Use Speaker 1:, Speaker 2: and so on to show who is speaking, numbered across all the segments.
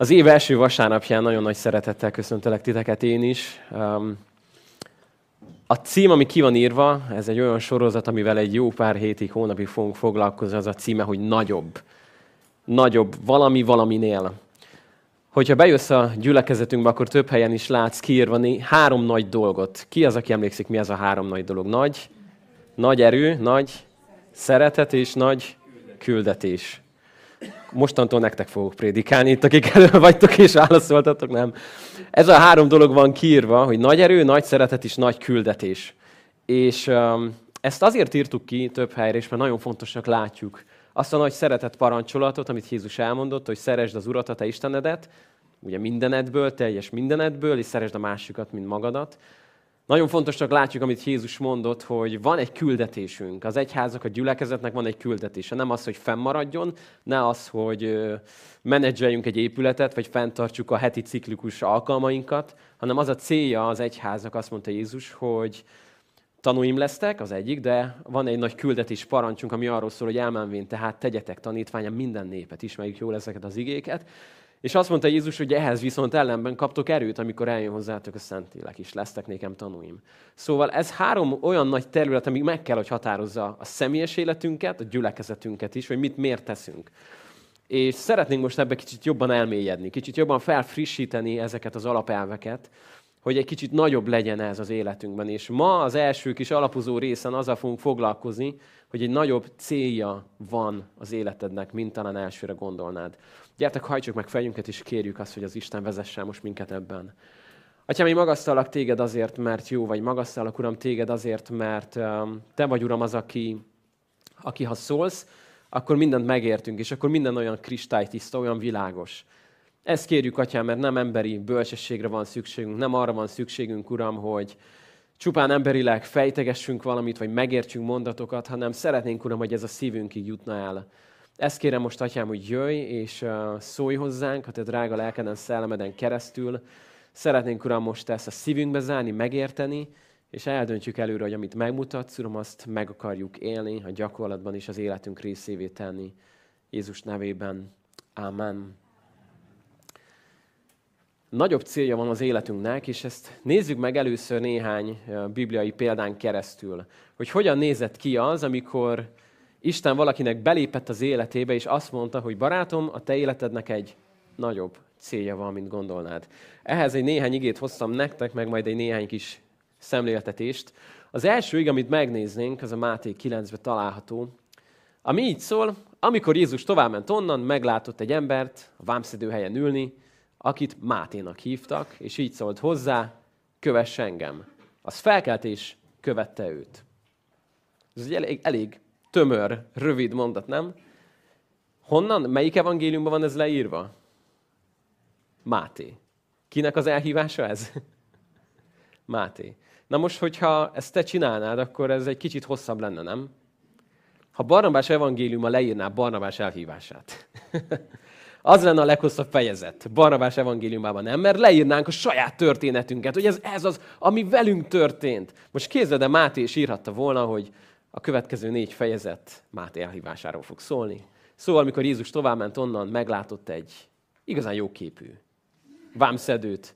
Speaker 1: Az év első vasárnapján nagyon nagy szeretettel köszöntelek titeket én is. Um, a cím, ami ki van írva, ez egy olyan sorozat, amivel egy jó pár hétig, hónapig fogunk foglalkozni, az a címe, hogy nagyobb. Nagyobb, valami valaminél. Hogyha bejössz a gyülekezetünkbe, akkor több helyen is látsz kiírva három nagy dolgot. Ki az, aki emlékszik, mi az a három nagy dolog? Nagy, nagy erő, nagy szeretet és nagy küldetés mostantól nektek fogok prédikálni, itt akik elő vagytok és válaszoltatok, nem. Ez a három dolog van kiírva, hogy nagy erő, nagy szeretet és nagy küldetés. És um, ezt azért írtuk ki több helyre, és mert nagyon fontosnak látjuk azt a nagy szeretet parancsolatot, amit Jézus elmondott, hogy szeresd az Urat, a te Istenedet, ugye mindenedből, teljes mindenedből, és szeresd a másikat, mint magadat. Nagyon fontosnak látjuk, amit Jézus mondott, hogy van egy küldetésünk. Az egyházak, a gyülekezetnek van egy küldetése. Nem az, hogy fennmaradjon, ne az, hogy menedzseljünk egy épületet, vagy fenntartsuk a heti ciklikus alkalmainkat, hanem az a célja az egyházak, azt mondta Jézus, hogy tanúim lesztek, az egyik, de van egy nagy küldetés parancsunk, ami arról szól, hogy elmenvén, tehát tegyetek tanítványam minden népet, ismerjük jól ezeket az igéket, és azt mondta Jézus, hogy ehhez viszont ellenben kaptok erőt, amikor eljön hozzátok a Szentlélek is, lesztek nékem tanúim. Szóval ez három olyan nagy terület, ami meg kell, hogy határozza a személyes életünket, a gyülekezetünket is, hogy mit miért teszünk. És szeretnénk most ebbe kicsit jobban elmélyedni, kicsit jobban felfrissíteni ezeket az alapelveket, hogy egy kicsit nagyobb legyen ez az életünkben. És ma az első kis alapozó részen azzal fogunk foglalkozni, hogy egy nagyobb célja van az életednek, mint talán elsőre gondolnád. Gyertek, hajtsuk meg fejünket, és kérjük azt, hogy az Isten vezessen most minket ebben. Atyám, én magasztalak téged azért, mert jó vagy, magasztalak, Uram, téged azért, mert um, te vagy, Uram, az, aki, aki ha szólsz, akkor mindent megértünk, és akkor minden olyan kristálytiszta, olyan világos. Ezt kérjük, Atyám, mert nem emberi bölcsességre van szükségünk, nem arra van szükségünk, Uram, hogy csupán emberileg fejtegessünk valamit, vagy megértsünk mondatokat, hanem szeretnénk, Uram, hogy ez a szívünkig jutna el. Ezt kérem most, Atyám, hogy jöjj és szólj hozzánk, a te drága lelkeden, szellemeden keresztül. Szeretnénk, Uram, most ezt a szívünkbe zárni, megérteni, és eldöntjük előre, hogy amit megmutatsz, Uram, azt meg akarjuk élni, a gyakorlatban is az életünk részévé tenni. Jézus nevében. Amen. Nagyobb célja van az életünknek, és ezt nézzük meg először néhány bibliai példán keresztül, hogy hogyan nézett ki az, amikor Isten valakinek belépett az életébe, és azt mondta, hogy barátom, a te életednek egy nagyobb célja van, mint gondolnád. Ehhez egy néhány igét hoztam nektek, meg majd egy néhány kis szemléltetést. Az első ig, amit megnéznénk, az a Máté 9-ben található, ami így szól, amikor Jézus továbbment onnan, meglátott egy embert a vámszedő helyen ülni, akit Máténak hívtak, és így szólt hozzá, kövess engem. Az felkelt és követte őt. Ez egy elég, elég tömör, rövid mondat, nem? Honnan, melyik evangéliumban van ez leírva? Máté. Kinek az elhívása ez? Máté. Na most, hogyha ezt te csinálnád, akkor ez egy kicsit hosszabb lenne, nem? Ha Barnabás evangéliuma leírná Barnabás elhívását, az lenne a leghosszabb fejezet Barnabás evangéliumában, nem? Mert leírnánk a saját történetünket, hogy ez, ez az, ami velünk történt. Most képzeld, de Máté is írhatta volna, hogy a következő négy fejezet Máté elhívásáról fog szólni. Szóval, amikor Jézus továbbment onnan, meglátott egy igazán jó képű vámszedőt,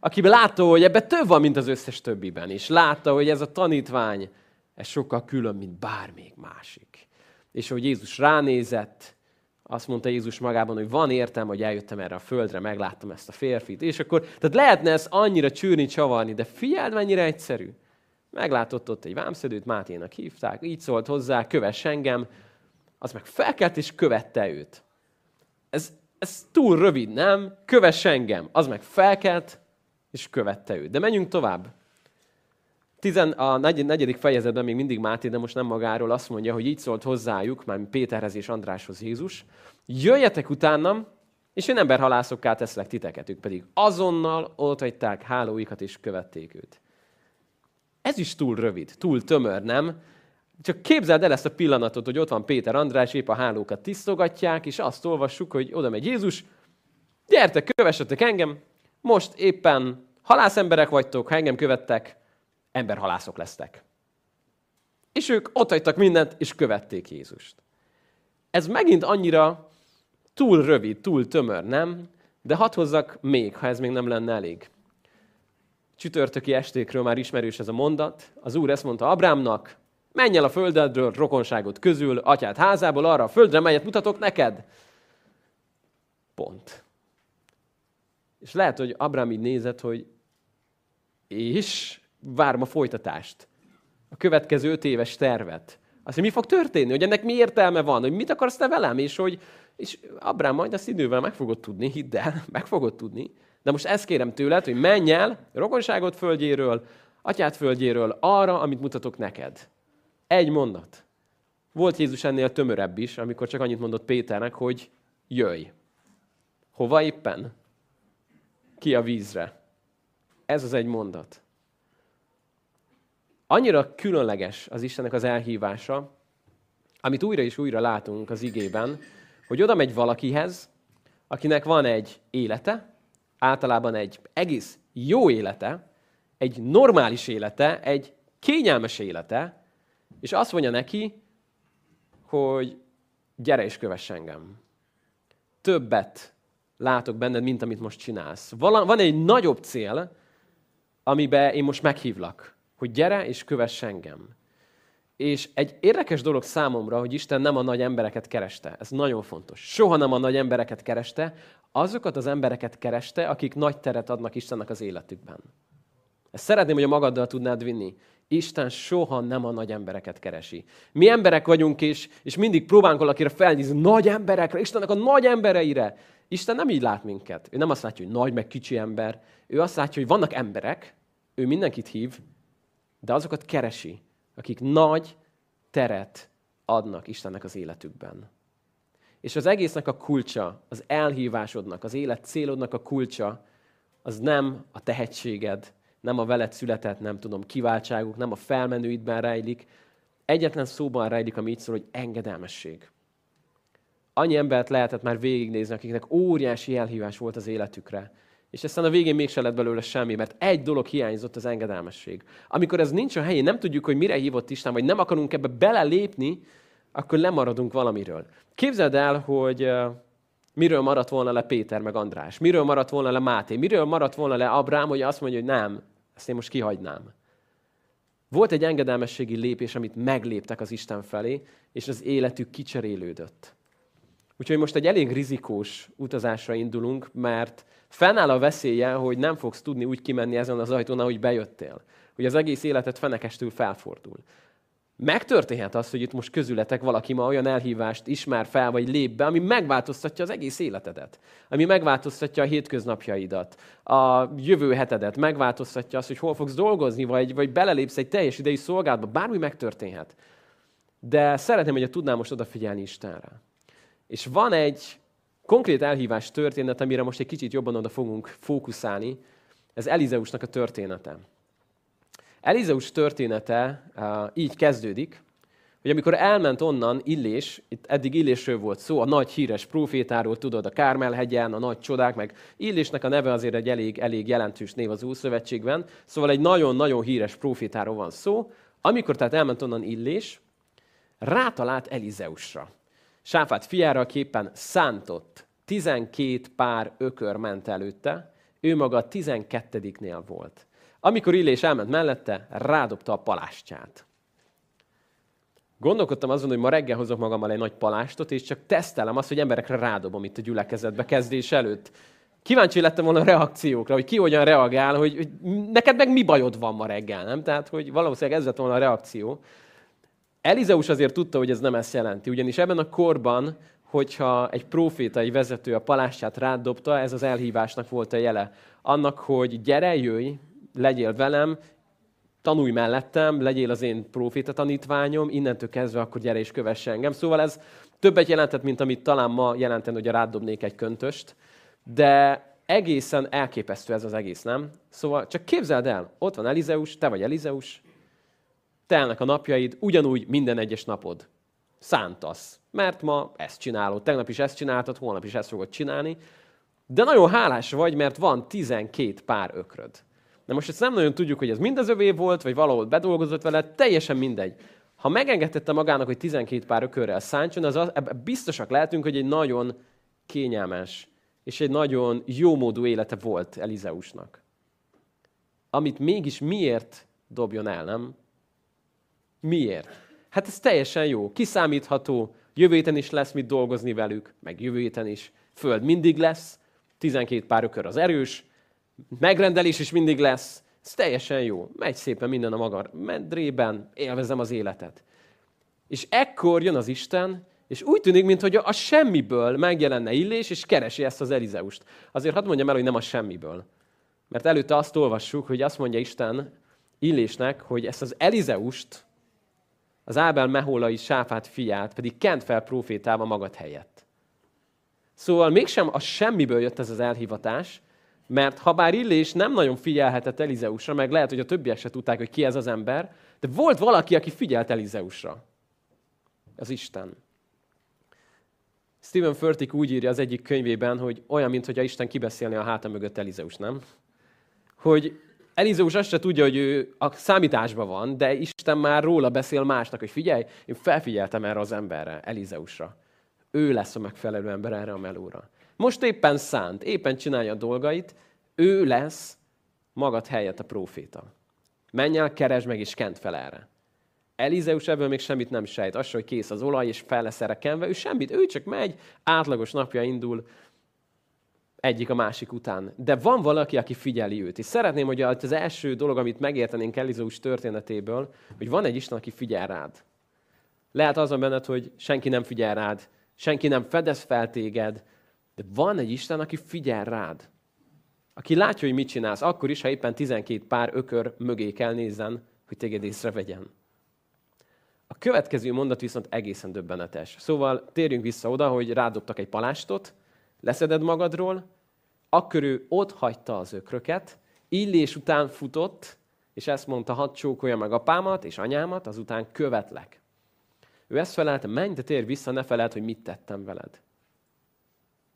Speaker 1: akiben látta, hogy ebbe több van, mint az összes többiben, és látta, hogy ez a tanítvány, ez sokkal külön, mint bármelyik másik. És hogy Jézus ránézett, azt mondta Jézus magában, hogy van értem, hogy eljöttem erre a földre, megláttam ezt a férfit. És akkor, tehát lehetne ezt annyira csűrni, csavarni, de figyeld, mennyire egyszerű. Meglátott ott egy vámszedőt, Máténak hívták, így szólt hozzá, kövess engem, az meg felkelt és követte őt. Ez, ez túl rövid, nem? Kövess engem. Az meg felkelt és követte őt. De menjünk tovább. Tizen, a negyedik fejezetben még mindig Máté, de most nem magáról azt mondja, hogy így szólt hozzájuk, már Péterhez és Andráshoz Jézus, jöjjetek utánam, és én emberhalászokká teszlek titeket, ők pedig azonnal ott hagyták hálóikat és követték őt. Ez is túl rövid, túl tömör, nem? Csak képzeld el ezt a pillanatot, hogy ott van Péter András, épp a hálókat tisztogatják, és azt olvassuk, hogy oda megy Jézus, gyertek, kövessetek engem, most éppen halászemberek vagytok, ha engem követtek, emberhalászok lesztek. És ők ott hagytak mindent, és követték Jézust. Ez megint annyira túl rövid, túl tömör, nem? De hadd hozzak még, ha ez még nem lenne elég. Csütörtöki estékről már ismerős ez a mondat. Az úr ezt mondta Abrámnak, menj el a földedről, rokonságot közül, atyád házából arra a földre, melyet mutatok neked. Pont. És lehet, hogy Abrám így nézett, hogy és várom a folytatást. A következő öt éves tervet. Azt mondja, mi fog történni, hogy ennek mi értelme van, hogy mit akarsz te velem, és hogy és Abrám majd azt idővel meg fogod tudni, hidd el, meg fogod tudni. De most ezt kérem tőled, hogy menj el rokonságot földjéről, atyát földjéről arra, amit mutatok neked. Egy mondat. Volt Jézus ennél tömörebb is, amikor csak annyit mondott Péternek, hogy jöjj. Hova éppen? Ki a vízre. Ez az egy mondat. Annyira különleges az Istennek az elhívása, amit újra és újra látunk az igében, hogy oda megy valakihez, akinek van egy élete, általában egy egész jó élete, egy normális élete, egy kényelmes élete, és azt mondja neki, hogy gyere és kövess engem. Többet látok benned, mint amit most csinálsz. Van egy nagyobb cél, amiben én most meghívlak, hogy gyere és kövess engem. És egy érdekes dolog számomra, hogy Isten nem a nagy embereket kereste. Ez nagyon fontos. Soha nem a nagy embereket kereste, azokat az embereket kereste, akik nagy teret adnak Istennek az életükben. Ezt szeretném, hogy a magaddal tudnád vinni. Isten soha nem a nagy embereket keresi. Mi emberek vagyunk, és, és mindig próbálunk valakire felnézni, nagy emberekre, Istennek a nagy embereire. Isten nem így lát minket. Ő nem azt látja, hogy nagy meg kicsi ember. Ő azt látja, hogy vannak emberek, ő mindenkit hív, de azokat keresi, akik nagy teret adnak Istennek az életükben. És az egésznek a kulcsa, az elhívásodnak, az élet célodnak a kulcsa, az nem a tehetséged, nem a veled született, nem tudom, kiváltságuk, nem a felmenőidben rejlik. Egyetlen szóban rejlik, ami így szól, hogy engedelmesség. Annyi embert lehetett már végignézni, akiknek óriási elhívás volt az életükre, és aztán a végén mégsem lett belőle semmi, mert egy dolog hiányzott, az engedelmesség. Amikor ez nincs a helyén, nem tudjuk, hogy mire hívott Isten, vagy nem akarunk ebbe belelépni, akkor lemaradunk valamiről. Képzeld el, hogy miről maradt volna le Péter meg András, miről maradt volna le Máté, miről maradt volna le Abrám, hogy azt mondja, hogy nem, ezt én most kihagynám. Volt egy engedelmességi lépés, amit megléptek az Isten felé, és az életük kicserélődött. Úgyhogy most egy elég rizikós utazásra indulunk, mert fennáll a veszélye, hogy nem fogsz tudni úgy kimenni ezen az ajtón, ahogy bejöttél. Hogy az egész életet fenekestül felfordul. Megtörténhet az, hogy itt most közületek valaki ma olyan elhívást ismer fel, vagy lép be, ami megváltoztatja az egész életedet. Ami megváltoztatja a hétköznapjaidat, a jövő hetedet, megváltoztatja azt, hogy hol fogsz dolgozni, vagy, vagy belelépsz egy teljes idei szolgálatba, bármi megtörténhet. De szeretném, hogy tudnám most odafigyelni Istenre. És van egy konkrét elhívás történet, amire most egy kicsit jobban oda fogunk fókuszálni. Ez Elizeusnak a története. Elizeus története így kezdődik, hogy amikor elment onnan Illés, itt eddig Illésről volt szó, a nagy híres profétáról, tudod, a Kármelhegyen, a nagy csodák, meg Illésnek a neve azért egy elég, elég jelentős név az Újszövetségben, szóval egy nagyon-nagyon híres profétáról van szó. Amikor tehát elment onnan Illés, rátalált Elizeusra. Sáfát fiára képpen szántott. 12 pár ökör ment előtte, ő maga 12-nél volt. Amikor Illés elment mellette, rádobta a palástját. Gondolkodtam azon, hogy ma reggel hozok magammal egy nagy palástot, és csak tesztelem azt, hogy emberekre rádobom itt a gyülekezetbe kezdés előtt. Kíváncsi lettem volna a reakciókra, hogy ki hogyan reagál, hogy, hogy neked meg mi bajod van ma reggel, nem? Tehát, hogy valószínűleg ez lett volna a reakció. Elizeus azért tudta, hogy ez nem ezt jelenti, ugyanis ebben a korban, hogyha egy profétai vezető a palástját rádobta, ez az elhívásnak volt a jele. Annak, hogy gyere, jöjj, legyél velem, tanulj mellettem, legyél az én proféta tanítványom, innentől kezdve akkor gyere és kövess engem. Szóval ez többet jelentett, mint amit talán ma jelenten, hogy rádobnék egy köntöst, de egészen elképesztő ez az egész, nem? Szóval csak képzeld el, ott van Elizeus, te vagy Elizeus, telnek a napjaid, ugyanúgy minden egyes napod. Szántasz, mert ma ezt csinálod, tegnap is ezt csináltad, holnap is ezt fogod csinálni, de nagyon hálás vagy, mert van 12 pár ökröd. De most ezt nem nagyon tudjuk, hogy ez mind az övé volt, vagy valahol bedolgozott vele, teljesen mindegy. Ha megengedette magának, hogy 12 pár ökörrel szántson, az, az biztosak lehetünk, hogy egy nagyon kényelmes és egy nagyon jómódú élete volt Elizeusnak. Amit mégis miért dobjon el, nem? Miért? Hát ez teljesen jó, kiszámítható, jövő héten is lesz mit dolgozni velük, meg jövő héten is. Föld mindig lesz, 12 pár ökör az erős, megrendelés is mindig lesz, ez teljesen jó. Megy szépen minden a maga medrében, élvezem az életet. És ekkor jön az Isten, és úgy tűnik, mintha a semmiből megjelenne Illés, és keresi ezt az Elizeust. Azért hadd mondjam el, hogy nem a semmiből. Mert előtte azt olvassuk, hogy azt mondja Isten Illésnek, hogy ezt az Elizeust, az Ábel Meholai sáfát fiát pedig kent fel profétálva magad helyett. Szóval mégsem a semmiből jött ez az elhivatás, mert ha bár Illés nem nagyon figyelhetett Elizeusra, meg lehet, hogy a többiek se tudták, hogy ki ez az ember, de volt valaki, aki figyelt Elizeusra. Az Isten. Stephen Furtick úgy írja az egyik könyvében, hogy olyan, mintha Isten kibeszélni a háta mögött Elizeus, nem? Hogy Elizeus azt se tudja, hogy ő a számításban van, de Isten már róla beszél másnak, hogy figyelj, én felfigyeltem erre az emberre, Elizeusra. Ő lesz a megfelelő ember erre a melóra. Most éppen szánt, éppen csinálja a dolgait, ő lesz magad helyett a próféta. Menj el, keresd meg, és kent fel erre. Elizeus ebből még semmit nem sejt. Az, hogy kész az olaj, és fel lesz erre kenve, ő semmit, ő csak megy, átlagos napja indul, egyik a másik után. De van valaki, aki figyeli őt. És szeretném, hogy az első dolog, amit megértenénk Elizeus történetéből, hogy van egy Isten, aki figyel rád. Lehet azon benned, hogy senki nem figyel rád, senki nem fedez fel téged, de van egy Isten, aki figyel rád. Aki látja, hogy mit csinálsz, akkor is, ha éppen 12 pár ökör mögé kell nézzen, hogy téged észrevegyen. A következő mondat viszont egészen döbbenetes. Szóval térjünk vissza oda, hogy rádobtak egy palástot, leszeded magadról, akkor ő ott hagyta az ökröket, illés után futott, és ezt mondta, hadd csókolja meg apámat és anyámat, azután követlek. Ő ezt felelte, menj, de térj vissza, ne felelt, hogy mit tettem veled.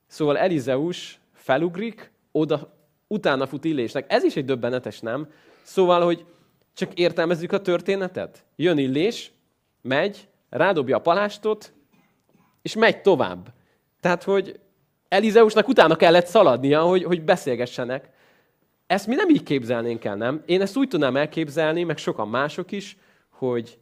Speaker 1: Szóval Elizeus felugrik, oda, utána fut Illésnek. Ez is egy döbbenetes, nem? Szóval, hogy csak értelmezzük a történetet. Jön Illés, megy, rádobja a palástot, és megy tovább. Tehát, hogy Elizeusnak utána kellett szaladnia, hogy, hogy beszélgessenek. Ezt mi nem így képzelnénk el, nem? Én ezt úgy tudnám elképzelni, meg sokan mások is, hogy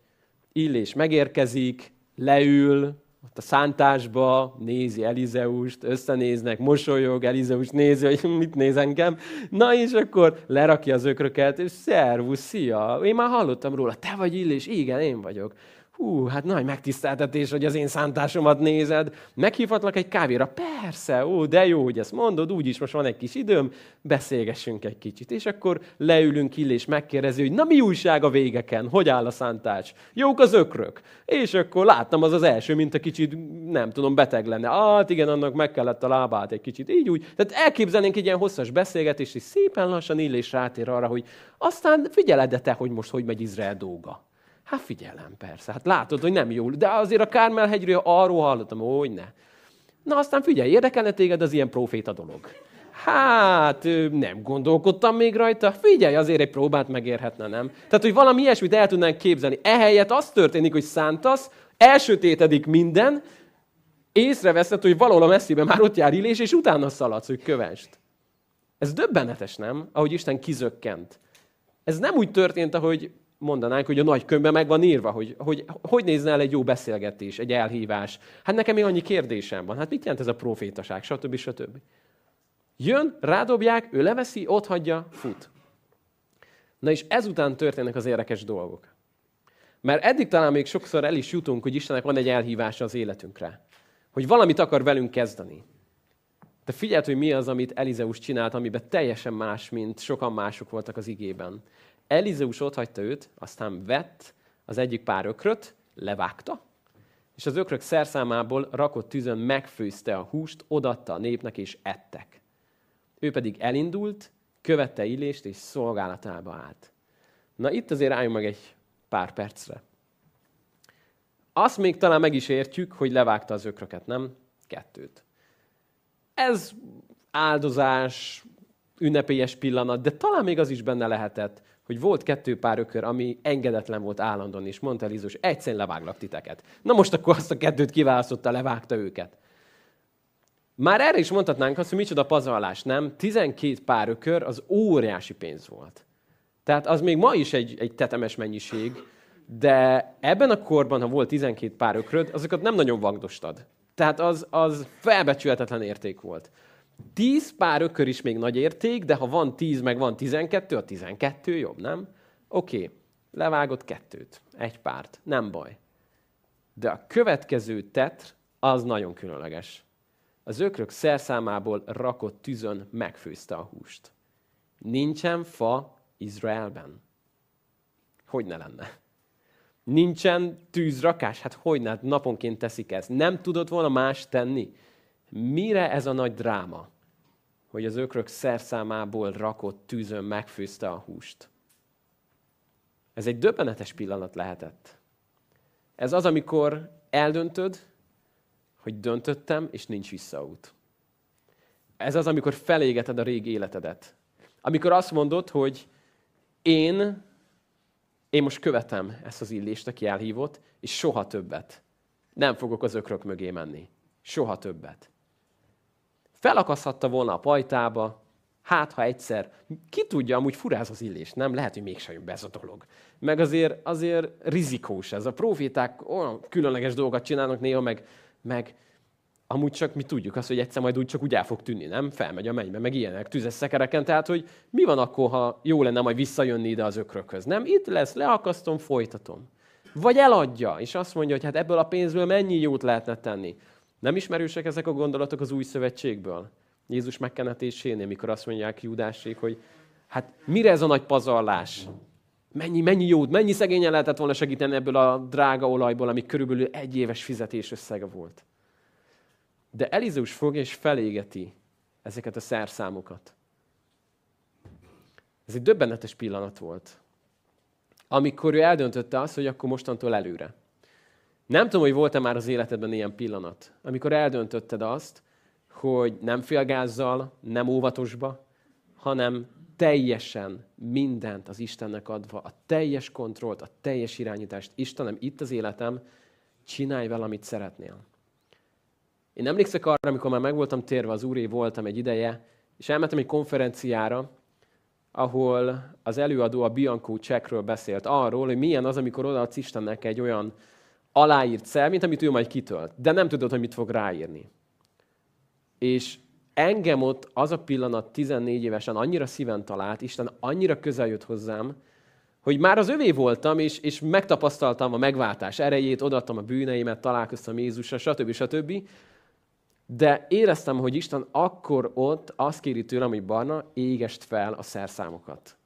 Speaker 1: Illés megérkezik, leül, ott a szántásba nézi Elizeust, összenéznek, mosolyog, Elizeus nézi, hogy mit néz engem. Na és akkor lerakja az ökröket, és szervusz, szia, én már hallottam róla, te vagy Illés? Igen, én vagyok hú, hát nagy megtiszteltetés, hogy az én szántásomat nézed, meghívhatlak egy kávéra? Persze, ó, de jó, hogy ezt mondod, úgyis most van egy kis időm, beszélgessünk egy kicsit. És akkor leülünk ki, és megkérdezi, hogy na mi újság a végeken, hogy áll a szántás? Jók az ökrök. És akkor láttam az az első, mint a kicsit, nem tudom, beteg lenne. Hát igen, annak meg kellett a lábát egy kicsit, így úgy. Tehát elképzelnénk egy ilyen hosszas beszélgetést, és szépen lassan Illés rátér arra, hogy aztán figyeled te, hogy most hogy megy Izrael dolga. Hát figyelem, persze. Hát látod, hogy nem jó. De azért a Kármel-hegyről arról hallottam, hogy ne. Na aztán figyelj, érdekelne téged az ilyen proféta dolog? Hát, nem gondolkodtam még rajta. Figyelj, azért egy próbát megérhetne, nem? Tehát, hogy valami ilyesmit el tudnánk képzelni. Ehelyett az történik, hogy szántasz, elsötétedik minden, észreveszed, hogy valahol a messziben már ott jár Illés, és utána szaladsz, hogy kövest. Ez döbbenetes, nem? Ahogy Isten kizökkent. Ez nem úgy történt, ahogy mondanánk, hogy a nagy könyvben meg van írva, hogy, hogy hogy nézne el egy jó beszélgetés, egy elhívás. Hát nekem még annyi kérdésem van. Hát mit jelent ez a profétaság, stb. stb. Jön, rádobják, ő leveszi, ott hagyja, fut. Na és ezután történnek az érdekes dolgok. Mert eddig talán még sokszor el is jutunk, hogy Istennek van egy elhívása az életünkre. Hogy valamit akar velünk kezdeni. De figyeld, hogy mi az, amit Elizeus csinált, amiben teljesen más, mint sokan mások voltak az igében. Elizeus ott hagyta őt, aztán vett az egyik pár ökröt, levágta, és az ökrök szerszámából rakott tűzön megfőzte a húst, odatta a népnek, és ettek. Ő pedig elindult, követte Illést, és szolgálatába állt. Na itt azért álljunk meg egy pár percre. Azt még talán meg is értjük, hogy levágta az ökröket, nem? Kettőt. Ez áldozás, ünnepélyes pillanat, de talán még az is benne lehetett, hogy volt kettő pár ökör, ami engedetlen volt állandóan, és mondta Elizus, egyszer leváglak titeket. Na most akkor azt a kettőt kiválasztotta, levágta őket. Már erre is mondhatnánk azt, hogy micsoda pazarlás, nem? 12 pár ökör az óriási pénz volt. Tehát az még ma is egy, egy tetemes mennyiség, de ebben a korban, ha volt 12 pár ökröd, azokat nem nagyon vagdostad. Tehát az, az felbecsülhetetlen érték volt. 10 pár ökör is még nagy érték, de ha van 10 meg van 12, a 12 jobb, nem? Oké, okay. levágott kettőt, egy párt, nem baj. De a következő tetr az nagyon különleges. Az ökrök szerszámából rakott tűzön megfőzte a húst. Nincsen fa Izraelben. Hogy ne lenne? Nincsen tűzrakás? Hát hogy ne? Naponként teszik ezt. Nem tudott volna más tenni? Mire ez a nagy dráma? Hogy az ökrök szerszámából rakott tűzön megfőzte a húst. Ez egy döbbenetes pillanat lehetett. Ez az, amikor eldöntöd, hogy döntöttem, és nincs visszaút. Ez az, amikor felégeted a régi életedet. Amikor azt mondod, hogy én, én most követem ezt az illést, aki elhívott, és soha többet. Nem fogok az ökrök mögé menni. Soha többet. Felakaszhatta volna a pajtába, hát ha egyszer, ki tudja, amúgy furáz az illés, nem? Lehet, hogy mégsem jön be ez a dolog. Meg azért, azért rizikós ez. A proféták olyan különleges dolgokat csinálnak néha, meg, meg amúgy csak mi tudjuk azt, hogy egyszer majd úgy csak úgy el fog tűnni, nem? Felmegy a mennybe, meg ilyenek, tüzes szekereken. Tehát, hogy mi van akkor, ha jó lenne majd visszajönni ide az ökrökhöz? Nem? Itt lesz, leakasztom, folytatom. Vagy eladja, és azt mondja, hogy hát ebből a pénzből mennyi jót lehetne tenni. Nem ismerősek ezek a gondolatok az új szövetségből? Jézus megkenetésénél, mikor azt mondják Judásék, hogy hát mire ez a nagy pazarlás? Mennyi, mennyi jót, mennyi szegényen lehetett volna segíteni ebből a drága olajból, ami körülbelül egy éves fizetés összege volt. De Elizeus fogja és felégeti ezeket a szerszámokat. Ez egy döbbenetes pillanat volt, amikor ő eldöntötte azt, hogy akkor mostantól előre. Nem tudom, hogy volt-e már az életedben ilyen pillanat, amikor eldöntötted azt, hogy nem félgázzal, nem óvatosba, hanem teljesen mindent az Istennek adva, a teljes kontrollt, a teljes irányítást. Istenem, itt az életem, csinálj vele, amit szeretnél. Én emlékszek arra, amikor már meg voltam térve az úré, voltam egy ideje, és elmentem egy konferenciára, ahol az előadó a Bianco Csekről beszélt arról, hogy milyen az, amikor odaadsz Istennek egy olyan aláírt szel, mint amit ő majd kitölt, de nem tudod, hogy mit fog ráírni. És engem ott az a pillanat 14 évesen annyira szíven talált, Isten annyira közel jött hozzám, hogy már az övé voltam, és, és megtapasztaltam a megváltás erejét, odaadtam a bűneimet, találkoztam Jézusra, stb. stb. De éreztem, hogy Isten akkor ott azt kéri tőlem, hogy Barna, égest fel a szerszámokat.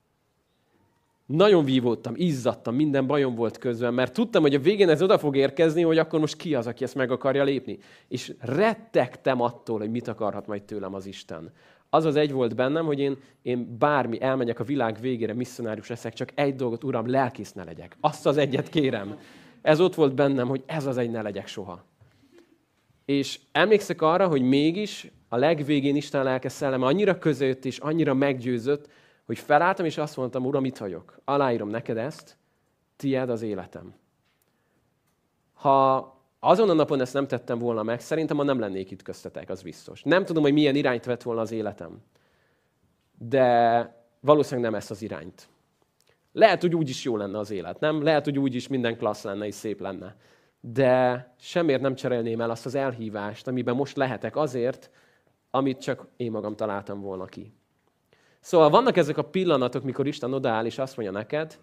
Speaker 1: Nagyon vívódtam, izzadtam, minden bajom volt közben, mert tudtam, hogy a végén ez oda fog érkezni, hogy akkor most ki az, aki ezt meg akarja lépni. És rettegtem attól, hogy mit akarhat majd tőlem az Isten. Az az egy volt bennem, hogy én, én bármi, elmegyek a világ végére, misszionárius leszek, csak egy dolgot, Uram, lelkész ne legyek. Azt az egyet kérem. Ez ott volt bennem, hogy ez az egy ne legyek soha. És emlékszek arra, hogy mégis a legvégén Isten lelke szelleme annyira között és annyira meggyőzött, hogy felálltam, és azt mondtam, Uram, itt vagyok. Aláírom neked ezt, tied az életem. Ha azon a napon ezt nem tettem volna meg, szerintem ma nem lennék itt köztetek, az biztos. Nem tudom, hogy milyen irányt vett volna az életem. De valószínűleg nem ezt az irányt. Lehet, hogy úgy is jó lenne az élet, nem? Lehet, hogy úgy is minden klassz lenne és szép lenne. De semmiért nem cserélném el azt az elhívást, amiben most lehetek azért, amit csak én magam találtam volna ki. Szóval vannak ezek a pillanatok, mikor Isten odaáll, és azt mondja neked,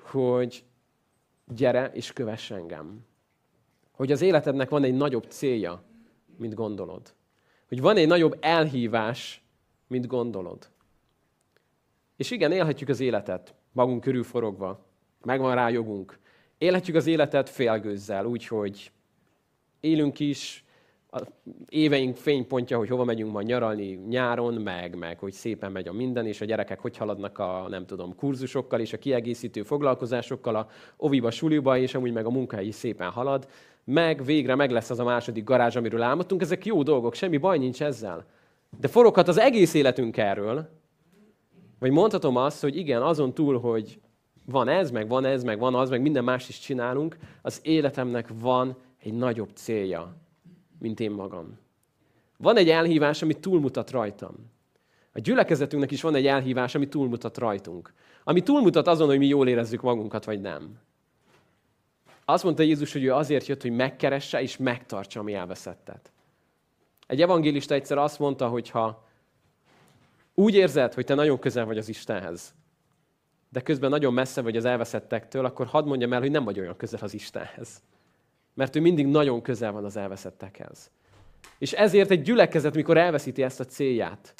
Speaker 1: hogy gyere és kövess engem. Hogy az életednek van egy nagyobb célja, mint gondolod. Hogy van egy nagyobb elhívás, mint gondolod. És igen, élhetjük az életet magunk körül forogva. Megvan rá jogunk. Élhetjük az életet félgőzzel, úgyhogy élünk is, a éveink fénypontja, hogy hova megyünk majd nyaralni nyáron, meg, meg hogy szépen megy a minden, és a gyerekek hogy haladnak a, nem tudom, kurzusokkal és a kiegészítő foglalkozásokkal a oviba, suliba, és amúgy meg a munka is szépen halad, meg végre meg lesz az a második garázs, amiről álmodtunk. Ezek jó dolgok, semmi baj nincs ezzel. De foroghat az egész életünk erről, vagy mondhatom azt, hogy igen, azon túl, hogy van ez, meg van ez, meg van az, meg minden más is csinálunk, az életemnek van egy nagyobb célja, mint én magam. Van egy elhívás, ami túlmutat rajtam. A gyülekezetünknek is van egy elhívás, ami túlmutat rajtunk. Ami túlmutat azon, hogy mi jól érezzük magunkat, vagy nem. Azt mondta Jézus, hogy ő azért jött, hogy megkeresse és megtartsa a mi elveszettet. Egy evangélista egyszer azt mondta, hogy ha úgy érzed, hogy te nagyon közel vagy az Istenhez, de közben nagyon messze vagy az elveszettektől, akkor hadd mondjam el, hogy nem vagy olyan közel az Istenhez. Mert ő mindig nagyon közel van az elveszettekhez. És ezért egy gyülekezet, mikor elveszíti ezt a célját,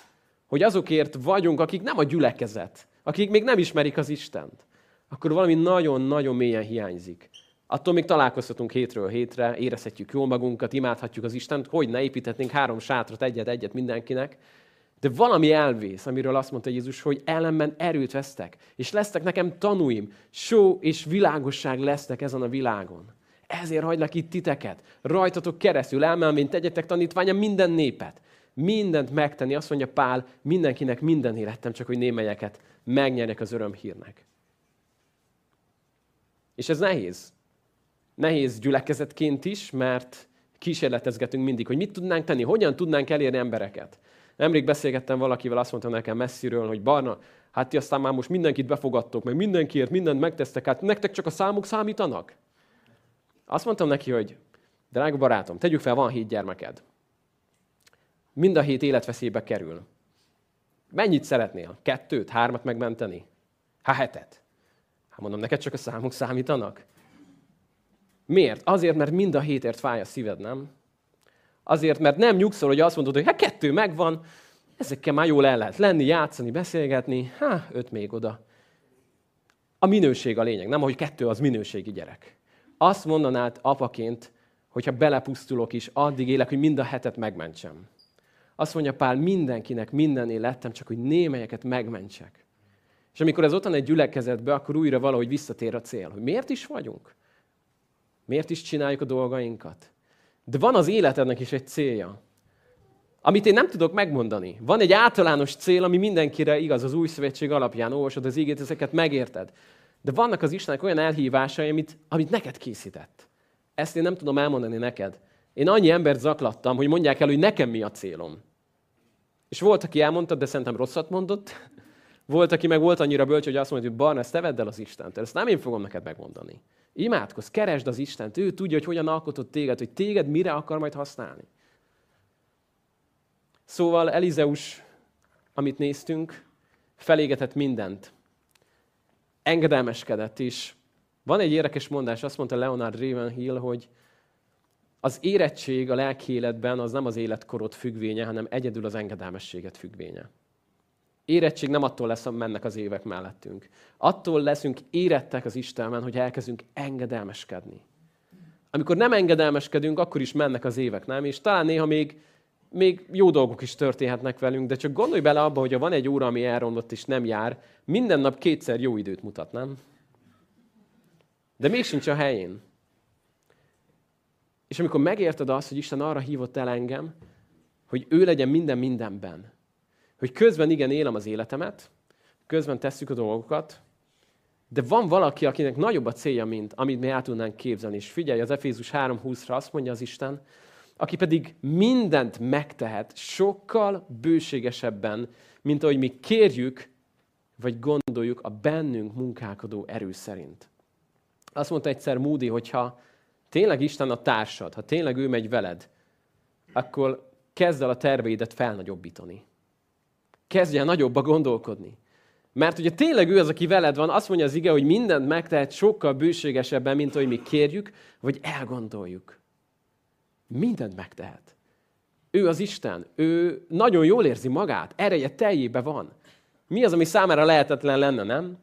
Speaker 1: hogy azokért vagyunk, akik nem a gyülekezet, akik még nem ismerik az Istent, akkor valami nagyon-nagyon mélyen hiányzik. Attól még találkozhatunk hétről hétre, érezhetjük jól magunkat, imádhatjuk az Istent, hogy ne építhetnénk három sátrat, egyet-egyet mindenkinek, de valami elvész, amiről azt mondta Jézus, hogy ellenben erőt vesztek, és lesznek nekem tanúim, só és világosság lesznek ezen a világon. Ezért hagylak itt titeket, rajtatok keresztül, elmenvén tegyetek tanítványa minden népet. Mindent megtenni, azt mondja Pál, mindenkinek minden életem, csak hogy némelyeket megnyernek az örömhírnek. És ez nehéz. Nehéz gyülekezetként is, mert kísérletezgetünk mindig, hogy mit tudnánk tenni, hogyan tudnánk elérni embereket. Nemrég beszélgettem valakivel, azt mondta nekem messziről, hogy Barna, hát ti aztán már most mindenkit befogadtok, meg mindenkiért mindent megtesztek, hát nektek csak a számok számítanak? Azt mondtam neki, hogy drága barátom, tegyük fel, van hét gyermeked. Mind a hét életveszélybe kerül. Mennyit szeretnél? Kettőt, hármat megmenteni? Há, hetet. Hát mondom, neked csak a számok számítanak? Miért? Azért, mert mind a hétért fáj a szíved, nem? Azért, mert nem nyugszol, hogy azt mondod, hogy hát kettő megvan, ezekkel már jól el lehet lenni, játszani, beszélgetni, hát öt még oda. A minőség a lényeg, nem, hogy kettő az minőségi gyerek. Azt mondanád apaként, hogyha belepusztulok is, addig élek, hogy mind a hetet megmentsem. Azt mondja Pál, mindenkinek mindennél lettem, csak hogy némelyeket megmentsek. És amikor ez ott van egy gyülekezetbe, akkor újra valahogy visszatér a cél, hogy miért is vagyunk? Miért is csináljuk a dolgainkat? De van az életednek is egy célja, amit én nem tudok megmondani. Van egy általános cél, ami mindenkire igaz az új szövetség alapján, olvasod az ígét, ezeket megérted. De vannak az Istennek olyan elhívásai, amit, amit neked készített. Ezt én nem tudom elmondani neked. Én annyi embert zaklattam, hogy mondják el, hogy nekem mi a célom. És volt, aki elmondta, de szerintem rosszat mondott. Volt, aki meg volt annyira bölcs, hogy azt mondja, hogy Barna, ezt te vedd el az Istentől. Ezt nem én fogom neked megmondani. Imádkozz, keresd az Istent. Ő tudja, hogy hogyan alkotott téged, hogy téged mire akar majd használni. Szóval Elizeus, amit néztünk, felégetett mindent. Engedelmeskedett is. Van egy érdekes mondás, azt mondta Leonard Ravenhill, hogy az érettség a lelki életben az nem az életkorod függvénye, hanem egyedül az engedelmességet függvénye. Érettség nem attól lesz, hogy mennek az évek mellettünk. Attól leszünk érettek az Istenben, hogy elkezdünk engedelmeskedni. Amikor nem engedelmeskedünk, akkor is mennek az évek, nem? És talán néha még, még jó dolgok is történhetnek velünk, de csak gondolj bele abba, hogy ha van egy óra, ami elromlott és nem jár, minden nap kétszer jó időt mutat, nem? De még sincs a helyén. És amikor megérted azt, hogy Isten arra hívott el engem, hogy ő legyen minden mindenben, hogy közben igen élem az életemet, közben tesszük a dolgokat, de van valaki, akinek nagyobb a célja, mint amit mi el tudnánk képzelni. És figyelj, az Efézus 3.20-ra azt mondja az Isten, aki pedig mindent megtehet sokkal bőségesebben, mint ahogy mi kérjük, vagy gondoljuk a bennünk munkálkodó erő szerint. Azt mondta egyszer Moody, hogyha tényleg Isten a társad, ha tényleg ő megy veled, akkor kezd el a terveidet felnagyobbítani kezdj el nagyobba gondolkodni. Mert ugye tényleg ő az, aki veled van, azt mondja az ige, hogy mindent megtehet sokkal bőségesebben, mint ahogy mi kérjük, vagy elgondoljuk. Mindent megtehet. Ő az Isten, ő nagyon jól érzi magát, ereje teljébe van. Mi az, ami számára lehetetlen lenne, nem?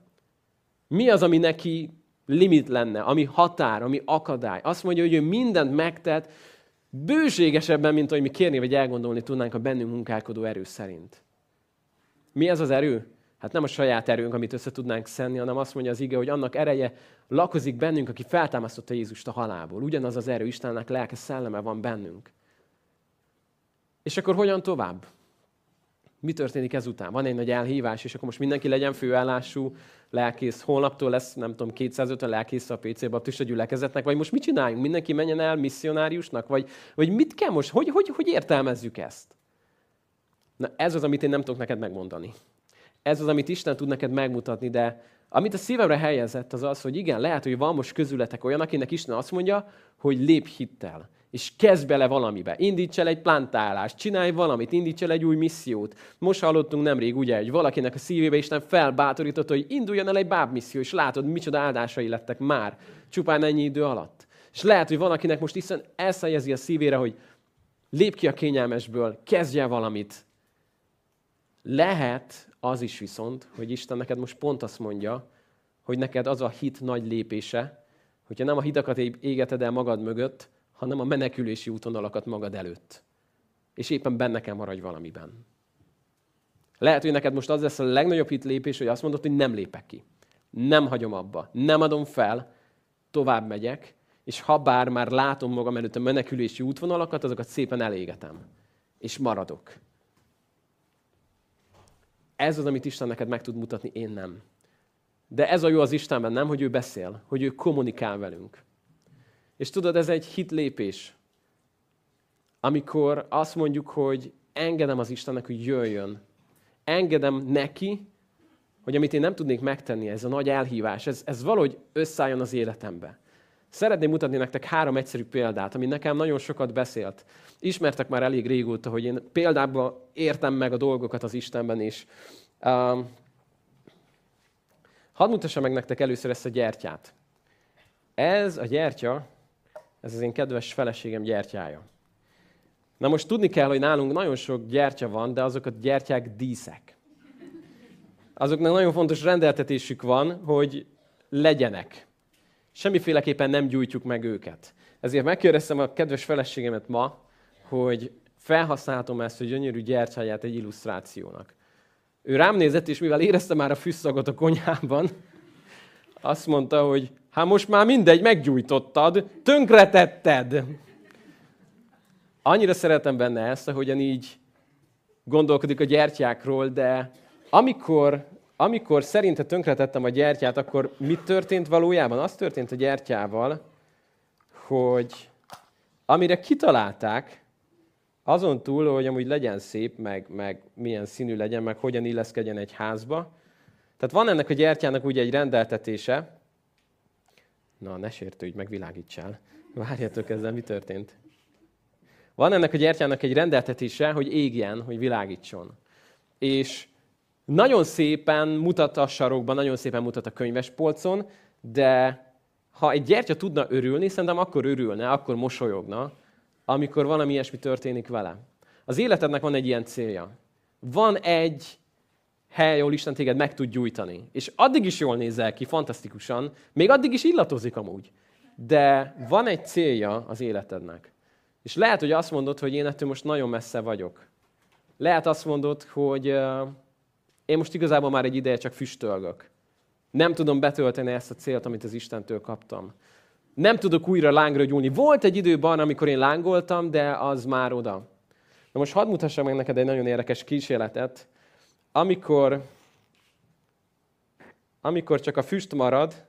Speaker 1: Mi az, ami neki limit lenne, ami határ, ami akadály? Azt mondja, hogy ő mindent megtehet, bőségesebben, mint ahogy mi kérni vagy elgondolni tudnánk a bennünk munkálkodó erő szerint. Mi ez az erő? Hát nem a saját erőnk, amit össze tudnánk szenni, hanem azt mondja az ige, hogy annak ereje lakozik bennünk, aki feltámasztotta Jézust a halálból. Ugyanaz az erő, Istennek lelke szelleme van bennünk. És akkor hogyan tovább? Mi történik ezután? Van egy nagy elhívás, és akkor most mindenki legyen főállású lelkész. Holnaptól lesz, nem tudom, 250 lelkész a PC baptista gyülekezetnek, vagy most mit csináljunk? Mindenki menjen el misszionáriusnak? Vagy, vagy mit kell most? Hogy, hogy, hogy értelmezzük ezt? Na ez az, amit én nem tudok neked megmondani. Ez az, amit Isten tud neked megmutatni, de amit a szívemre helyezett, az az, hogy igen, lehet, hogy van most közületek olyan, akinek Isten azt mondja, hogy lép hittel és kezd bele valamibe. Indíts el egy plantálást, csinálj valamit, indíts el egy új missziót. Most hallottunk nemrég, ugye, hogy valakinek a szívébe Isten felbátorította, hogy induljon el egy bábmisszió, és látod, micsoda áldásai lettek már, csupán ennyi idő alatt. És lehet, hogy van, akinek most Isten elszajezi a szívére, hogy lép ki a kényelmesből, kezdje valamit. Lehet az is viszont, hogy Isten neked most pont azt mondja, hogy neked az a hit nagy lépése, hogyha nem a hidakat égeted el magad mögött, hanem a menekülési útonalakat magad előtt. És éppen benne kell maradj valamiben. Lehet, hogy neked most az lesz a legnagyobb hit lépés, hogy azt mondod, hogy nem lépek ki. Nem hagyom abba. Nem adom fel, tovább megyek, és ha bár már látom magam előtt a menekülési útvonalakat, azokat szépen elégetem. És maradok. Ez az, amit Isten neked meg tud mutatni, én nem. De ez a jó az Istenben, nem, hogy ő beszél, hogy ő kommunikál velünk. És tudod, ez egy hitlépés. Amikor azt mondjuk, hogy engedem az Istennek, hogy jöjjön. Engedem neki, hogy amit én nem tudnék megtenni, ez a nagy elhívás, ez, ez valahogy összeálljon az életembe. Szeretném mutatni nektek három egyszerű példát, ami nekem nagyon sokat beszélt. Ismertek már elég régóta, hogy én példában értem meg a dolgokat az Istenben is. Um, hadd mutassam meg nektek először ezt a gyertyát. Ez a gyertya, ez az én kedves feleségem gyertyája. Na most tudni kell, hogy nálunk nagyon sok gyertya van, de azok a gyertyák díszek. Azoknak nagyon fontos rendeltetésük van, hogy legyenek. Semmiféleképpen nem gyújtjuk meg őket. Ezért megkérdeztem a kedves feleségemet ma, hogy felhasználhatom ezt a gyönyörű gyertyáját egy illusztrációnak. Ő rám nézett, és mivel érezte már a fűszagot a konyhában, azt mondta, hogy hát most már mindegy, meggyújtottad, tönkretetted. Annyira szeretem benne ezt, ahogyan így gondolkodik a gyertyákról, de amikor, amikor szerinte tönkretettem a gyertyát, akkor mit történt valójában? Az történt a gyertyával, hogy amire kitalálták, azon túl, hogy amúgy legyen szép, meg, meg milyen színű legyen, meg hogyan illeszkedjen egy házba. Tehát van ennek a gyertyának ugye egy rendeltetése, Na, ne sértődj, meg világítsál. Várjatok ezzel, mi történt? Van ennek a gyertyának egy rendeltetése, hogy égjen, hogy világítson. És nagyon szépen mutat a sarokban, nagyon szépen mutat a könyvespolcon, de ha egy gyertya tudna örülni, szerintem akkor örülne, akkor mosolyogna, amikor valami ilyesmi történik vele. Az életednek van egy ilyen célja. Van egy hely, ahol Isten téged meg tud gyújtani. És addig is jól nézel ki, fantasztikusan, még addig is illatozik amúgy. De van egy célja az életednek. És lehet, hogy azt mondod, hogy én ettől most nagyon messze vagyok. Lehet azt mondod, hogy én most igazából már egy ideje csak füstölgök. Nem tudom betölteni ezt a célt, amit az Istentől kaptam. Nem tudok újra lángra gyúlni. Volt egy időben, amikor én lángoltam, de az már oda. Na most hadd mutassam meg neked egy nagyon érdekes kísérletet, amikor, amikor csak a füst marad,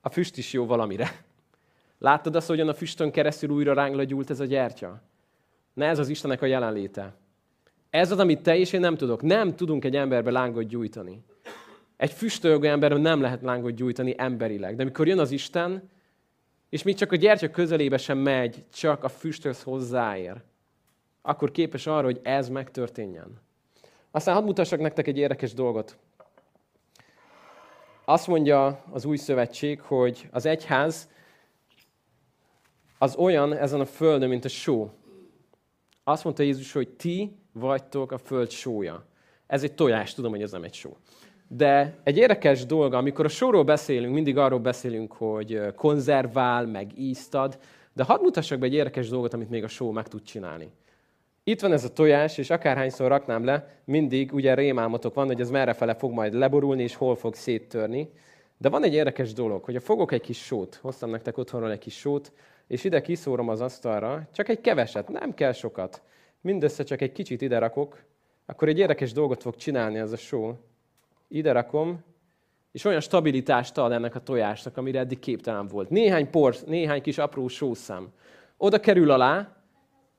Speaker 1: a füst is jó valamire. Láttad azt, hogyan a füstön keresztül újra ránk legyúlt ez a gyertya? Ne ez az Istenek a jelenléte. Ez az, amit te és én nem tudok. Nem tudunk egy emberbe lángot gyújtani. Egy füstölgő emberben nem lehet lángot gyújtani emberileg. De amikor jön az Isten, és még csak a gyertya közelébe sem megy, csak a füsthöz hozzáér, akkor képes arra, hogy ez megtörténjen. Aztán hadd mutassak nektek egy érdekes dolgot. Azt mondja az új szövetség, hogy az egyház az olyan ezen a földön, mint a só. Azt mondta Jézus, hogy ti vagytok a föld sója. Ez egy tojás, tudom, hogy ez nem egy só. De egy érdekes dolga, amikor a sóról beszélünk, mindig arról beszélünk, hogy konzervál, meg íztad, de hadd mutassak be egy érdekes dolgot, amit még a só meg tud csinálni. Itt van ez a tojás, és akárhányszor raknám le, mindig ugye rémálmatok van, hogy ez merre fele fog majd leborulni, és hol fog széttörni. De van egy érdekes dolog, hogy a fogok egy kis sót, hoztam nektek otthonról egy kis sót, és ide kiszórom az asztalra, csak egy keveset, nem kell sokat. Mindössze csak egy kicsit ide rakok, akkor egy érdekes dolgot fog csinálni ez a só. Ide rakom, és olyan stabilitást ad ennek a tojásnak, amire eddig képtelen volt. Néhány por, néhány kis apró sószám. Oda kerül alá,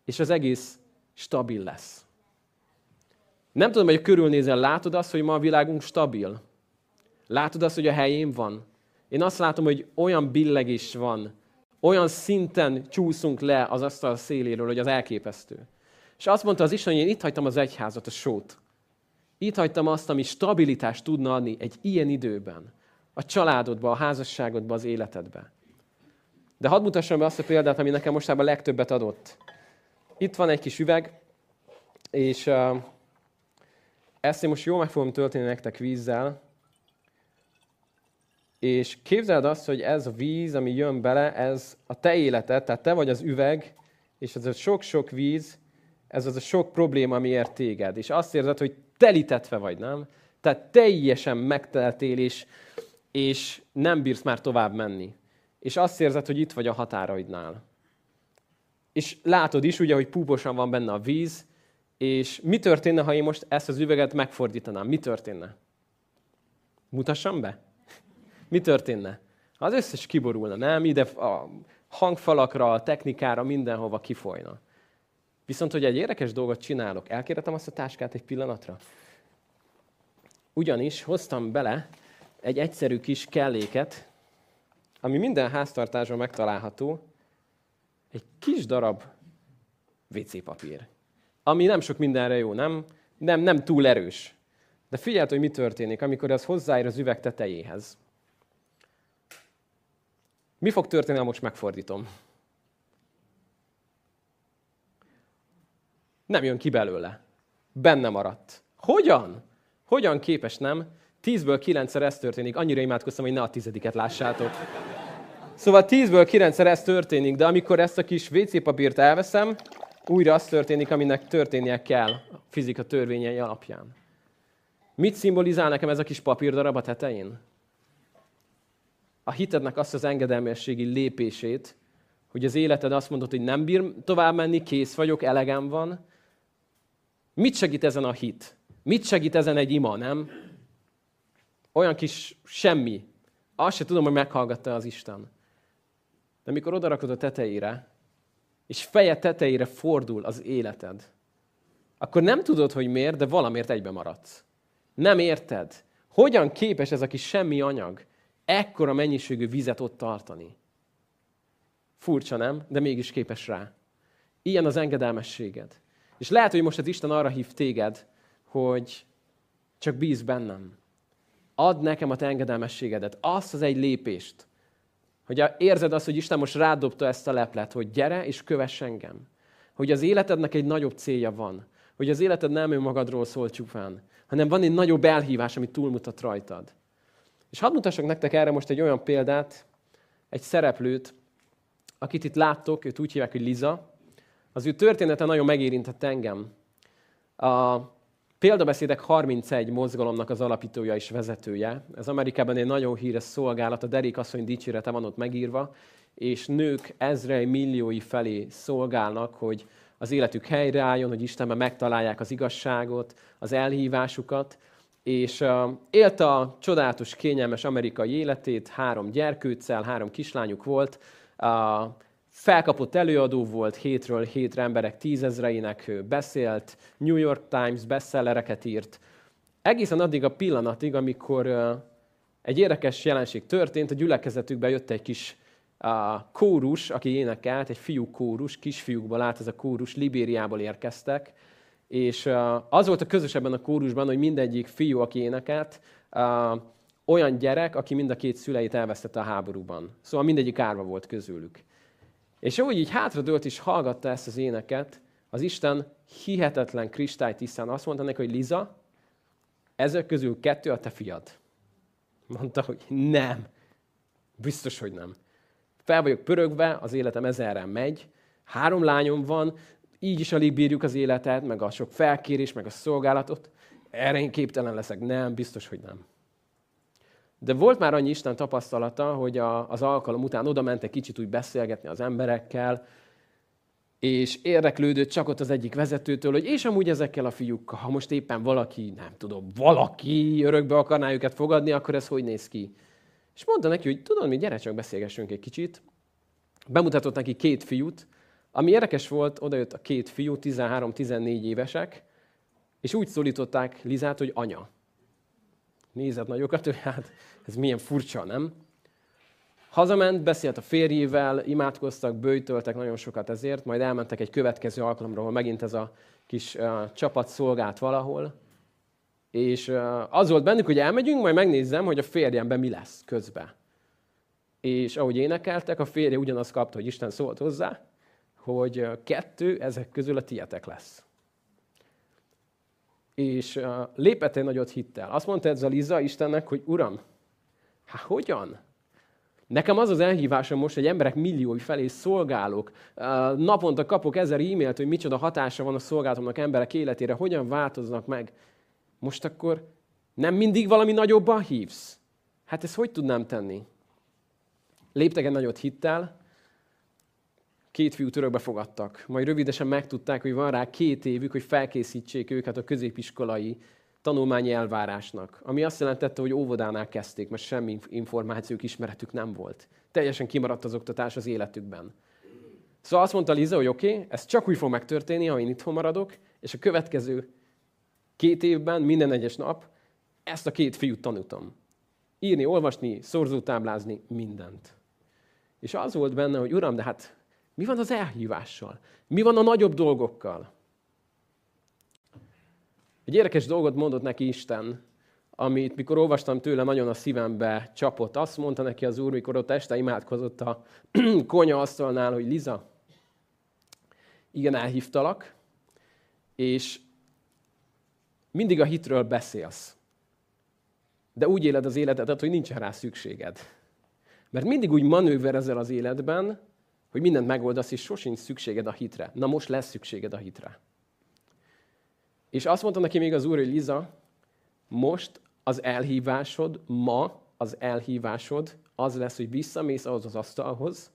Speaker 1: és az egész stabil lesz. Nem tudom, hogy körülnézel, látod azt, hogy ma a világunk stabil? Látod azt, hogy a helyén van? Én azt látom, hogy olyan billegés van, olyan szinten csúszunk le az asztal széléről, hogy az elképesztő. És azt mondta az Isten, hogy én itt hagytam az egyházat, a sót. Itt hagytam azt, ami stabilitást tudna adni egy ilyen időben. A családodba, a házasságodba, az életedbe. De hadd mutassam be azt a példát, ami nekem mostában legtöbbet adott. Itt van egy kis üveg, és uh, ezt én most jól meg fogom tölteni nektek vízzel, és képzeld azt, hogy ez a víz, ami jön bele, ez a te életed, tehát te vagy az üveg, és ez a sok-sok víz, ez az a sok probléma, ami ért téged. És azt érzed, hogy telítetve vagy, nem? Tehát teljesen megteltél, és, és nem bírsz már tovább menni. És azt érzed, hogy itt vagy a határaidnál. És látod is, ugye, hogy púposan van benne a víz, és mi történne, ha én most ezt az üveget megfordítanám? Mi történne? Mutassam be? Mi történne? Az összes kiborulna, nem? Ide a hangfalakra, a technikára, mindenhova kifolyna. Viszont, hogy egy érdekes dolgot csinálok, elkérhetem azt a táskát egy pillanatra? Ugyanis hoztam bele egy egyszerű kis kelléket, ami minden háztartásban megtalálható, egy kis darab WC papír, ami nem sok mindenre jó, nem? Nem, nem túl erős. De figyeld, hogy mi történik, amikor ez hozzáér az üveg tetejéhez. Mi fog történni, ha most megfordítom? Nem jön ki belőle. Benne maradt. Hogyan? Hogyan képes, nem? Tízből kilencszer ez történik. Annyira imádkoztam, hogy ne a tizediket lássátok. Szóval tízből kilencszer ez történik, de amikor ezt a kis WC papírt elveszem, újra az történik, aminek történnie kell a fizika törvényei alapján. Mit szimbolizál nekem ez a kis papírdarab a tetején? A hitednek azt az engedelmességi lépését, hogy az életed azt mondod, hogy nem bír tovább menni, kész vagyok, elegem van, Mit segít ezen a hit? Mit segít ezen egy ima, nem? Olyan kis semmi. Azt se tudom, hogy meghallgatta az Isten. De mikor odarakod a tetejére, és feje tetejére fordul az életed, akkor nem tudod, hogy miért, de valamiért egybe maradsz. Nem érted. Hogyan képes ez a kis semmi anyag ekkora mennyiségű vizet ott tartani? Furcsa, nem? De mégis képes rá. Ilyen az engedelmességed. És lehet, hogy most az Isten arra hív téged, hogy csak bíz bennem. Add nekem a te engedelmességedet, azt az egy lépést, hogy érzed azt, hogy Isten most rádobta ezt a leplet, hogy gyere és kövess engem. Hogy az életednek egy nagyobb célja van. Hogy az életed nem önmagadról szól csupán, hanem van egy nagyobb elhívás, ami túlmutat rajtad. És hadd mutassak nektek erre most egy olyan példát, egy szereplőt, akit itt láttok, őt úgy hívják, hogy Liza, az ő története nagyon megérintett engem. A Példabeszédek 31 mozgalomnak az alapítója és vezetője. Ez Amerikában egy nagyon híres szolgálat, a Derék asszony dicsérete van ott megírva, és nők ezrei milliói felé szolgálnak, hogy az életük helyreálljon, hogy Istenben megtalálják az igazságot, az elhívásukat, és uh, élte a csodálatos, kényelmes amerikai életét, három gyerkőccel, három kislányuk volt, uh, felkapott előadó volt, hétről hétre emberek tízezreinek beszélt, New York Times bestsellereket írt. Egészen addig a pillanatig, amikor egy érdekes jelenség történt, a gyülekezetükbe jött egy kis a kórus, aki énekelt, egy fiú kórus, kisfiúkból állt ez a kórus, Libériából érkeztek, és az volt a közös a kórusban, hogy mindegyik fiú, aki énekelt, olyan gyerek, aki mind a két szüleit elvesztette a háborúban. Szóval mindegyik árva volt közülük. És ahogy így hátradőlt és hallgatta ezt az éneket, az Isten hihetetlen kristálytisztán azt mondta neki, hogy Liza, ezek közül kettő a te fiad. Mondta, hogy nem. Biztos, hogy nem. Fel vagyok pörögve, az életem ezerre megy, három lányom van, így is alig bírjuk az életet, meg a sok felkérés, meg a szolgálatot. Erre én képtelen leszek. Nem, biztos, hogy nem. De volt már annyi Isten tapasztalata, hogy a, az alkalom után oda ment egy kicsit úgy beszélgetni az emberekkel, és érdeklődött csak ott az egyik vezetőtől, hogy és amúgy ezekkel a fiúkkal, ha most éppen valaki, nem tudom, valaki örökbe akarná őket fogadni, akkor ez hogy néz ki? És mondta neki, hogy tudod mi, gyere csak beszélgessünk egy kicsit. Bemutatott neki két fiút, ami érdekes volt, odajött a két fiú, 13-14 évesek, és úgy szólították Lizát, hogy anya. Nézett nagyokat, hogy hát ez milyen furcsa, nem? Hazament, beszélt a férjével, imádkoztak, bőjtöltek nagyon sokat ezért, majd elmentek egy következő alkalomra, ahol megint ez a kis uh, csapat szolgált valahol, és uh, az volt bennük, hogy elmegyünk, majd megnézzem, hogy a férjemben mi lesz közben. És ahogy énekeltek, a férje ugyanazt kapta, hogy Isten szólt hozzá, hogy kettő ezek közül a tietek lesz. És lépett egy nagyot hittel. Azt mondta ez a Liza Istennek, hogy Uram, hát hogyan? Nekem az az elhívásom most, hogy emberek milliói felé szolgálok. Naponta kapok ezer e-mailt, hogy micsoda hatása van a szolgálatomnak emberek életére, hogyan változnak meg. Most akkor nem mindig valami nagyobban hívsz? Hát ezt hogy tudnám tenni? Léptek egy nagyot hittel, két fiú örökbe fogadtak. Majd rövidesen megtudták, hogy van rá két évük, hogy felkészítsék őket a középiskolai tanulmányi elvárásnak. Ami azt jelentette, hogy óvodánál kezdték, mert semmi információk, ismeretük nem volt. Teljesen kimaradt az oktatás az életükben. Szóval azt mondta Liza, hogy oké, okay, ez csak úgy fog megtörténni, ha én itthon maradok, és a következő két évben, minden egyes nap ezt a két fiút tanultam. Írni, olvasni, szorzótáblázni, mindent. És az volt benne, hogy uram, de hát mi van az elhívással? Mi van a nagyobb dolgokkal? Egy érdekes dolgot mondott neki Isten, amit mikor olvastam tőle, nagyon a szívembe csapott. Azt mondta neki az Úr, mikor ott este imádkozott a konya asztalnál, hogy Liza, igen, elhívtalak, és mindig a hitről beszélsz. De úgy éled az életedet, hogy nincsen rá szükséged. Mert mindig úgy manőverezel az életben, hogy mindent megoldasz, és sosincs szükséged a hitre. Na most lesz szükséged a hitre. És azt mondta neki még az úr, hogy Liza, most az elhívásod, ma az elhívásod az lesz, hogy visszamész ahhoz az asztalhoz,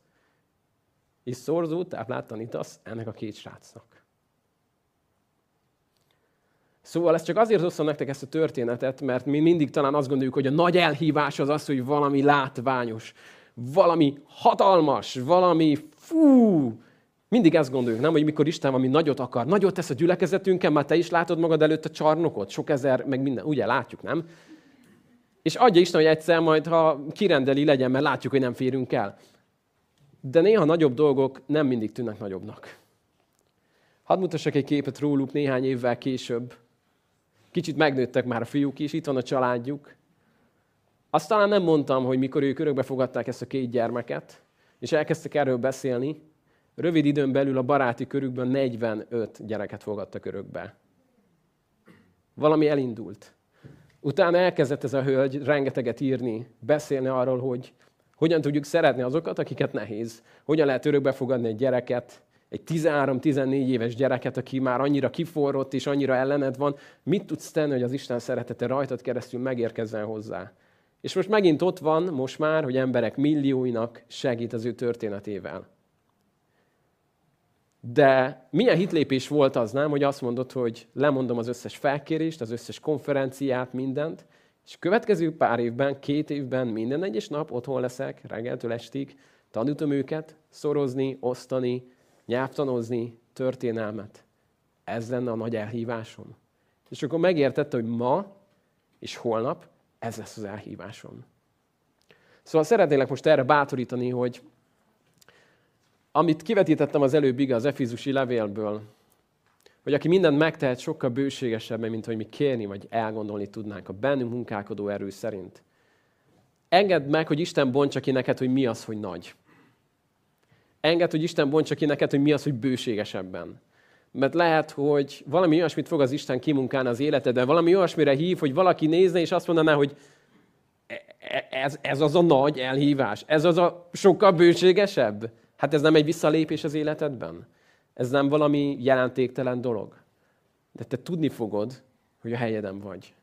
Speaker 1: és szorzó táplát tanítasz ennek a két srácnak. Szóval ezt csak azért hoztam nektek ezt a történetet, mert mi mindig talán azt gondoljuk, hogy a nagy elhívás az az, hogy valami látványos, valami hatalmas, valami fú, mindig ezt gondoljuk, nem, hogy mikor Isten valami nagyot akar, nagyot tesz a gyülekezetünkkel, már te is látod magad előtt a csarnokot, sok ezer, meg minden, ugye látjuk, nem? És adja Isten, hogy egyszer majd, ha kirendeli, legyen, mert látjuk, hogy nem férünk el. De néha nagyobb dolgok nem mindig tűnnek nagyobbnak. Hadd mutassak egy képet róluk néhány évvel később. Kicsit megnőttek már a fiúk is, itt van a családjuk. Azt talán nem mondtam, hogy mikor ők örökbe fogadták ezt a két gyermeket, és elkezdtek erről beszélni, Rövid időn belül a baráti körükben 45 gyereket fogadtak örökbe. Valami elindult. Utána elkezdett ez a hölgy rengeteget írni, beszélni arról, hogy hogyan tudjuk szeretni azokat, akiket nehéz. Hogyan lehet örökbe fogadni egy gyereket, egy 13-14 éves gyereket, aki már annyira kiforrott és annyira ellened van. Mit tudsz tenni, hogy az Isten szeretete rajtad keresztül megérkezzen hozzá? És most megint ott van, most már, hogy emberek millióinak segít az ő történetével. De milyen hitlépés volt az, nem, hogy azt mondod, hogy lemondom az összes felkérést, az összes konferenciát, mindent, és következő pár évben, két évben, minden egyes nap otthon leszek, reggeltől estig, tanítom őket, szorozni, osztani, nyelvtanozni, történelmet. Ez lenne a nagy elhívásom. És akkor megértette, hogy ma és holnap ez lesz az elhívásom. Szóval szeretnélek most erre bátorítani, hogy amit kivetítettem az előbb az Efizusi levélből, hogy aki mindent megtehet sokkal bőségesebben, mint hogy mi kérni vagy elgondolni tudnánk a bennünk munkálkodó erő szerint. Engedd meg, hogy Isten bontsa ki neked, hogy mi az, hogy nagy. Engedd, hogy Isten bontsa ki neked, hogy mi az, hogy bőségesebben. Mert lehet, hogy valami olyasmit fog az Isten kimunkálni az életedben, valami olyasmire hív, hogy valaki nézne, és azt mondaná, hogy e, e, ez, ez az a nagy elhívás, ez az a sokkal bőségesebb. Hát ez nem egy visszalépés az életedben? Ez nem valami jelentéktelen dolog? De te tudni fogod, hogy a helyeden vagy.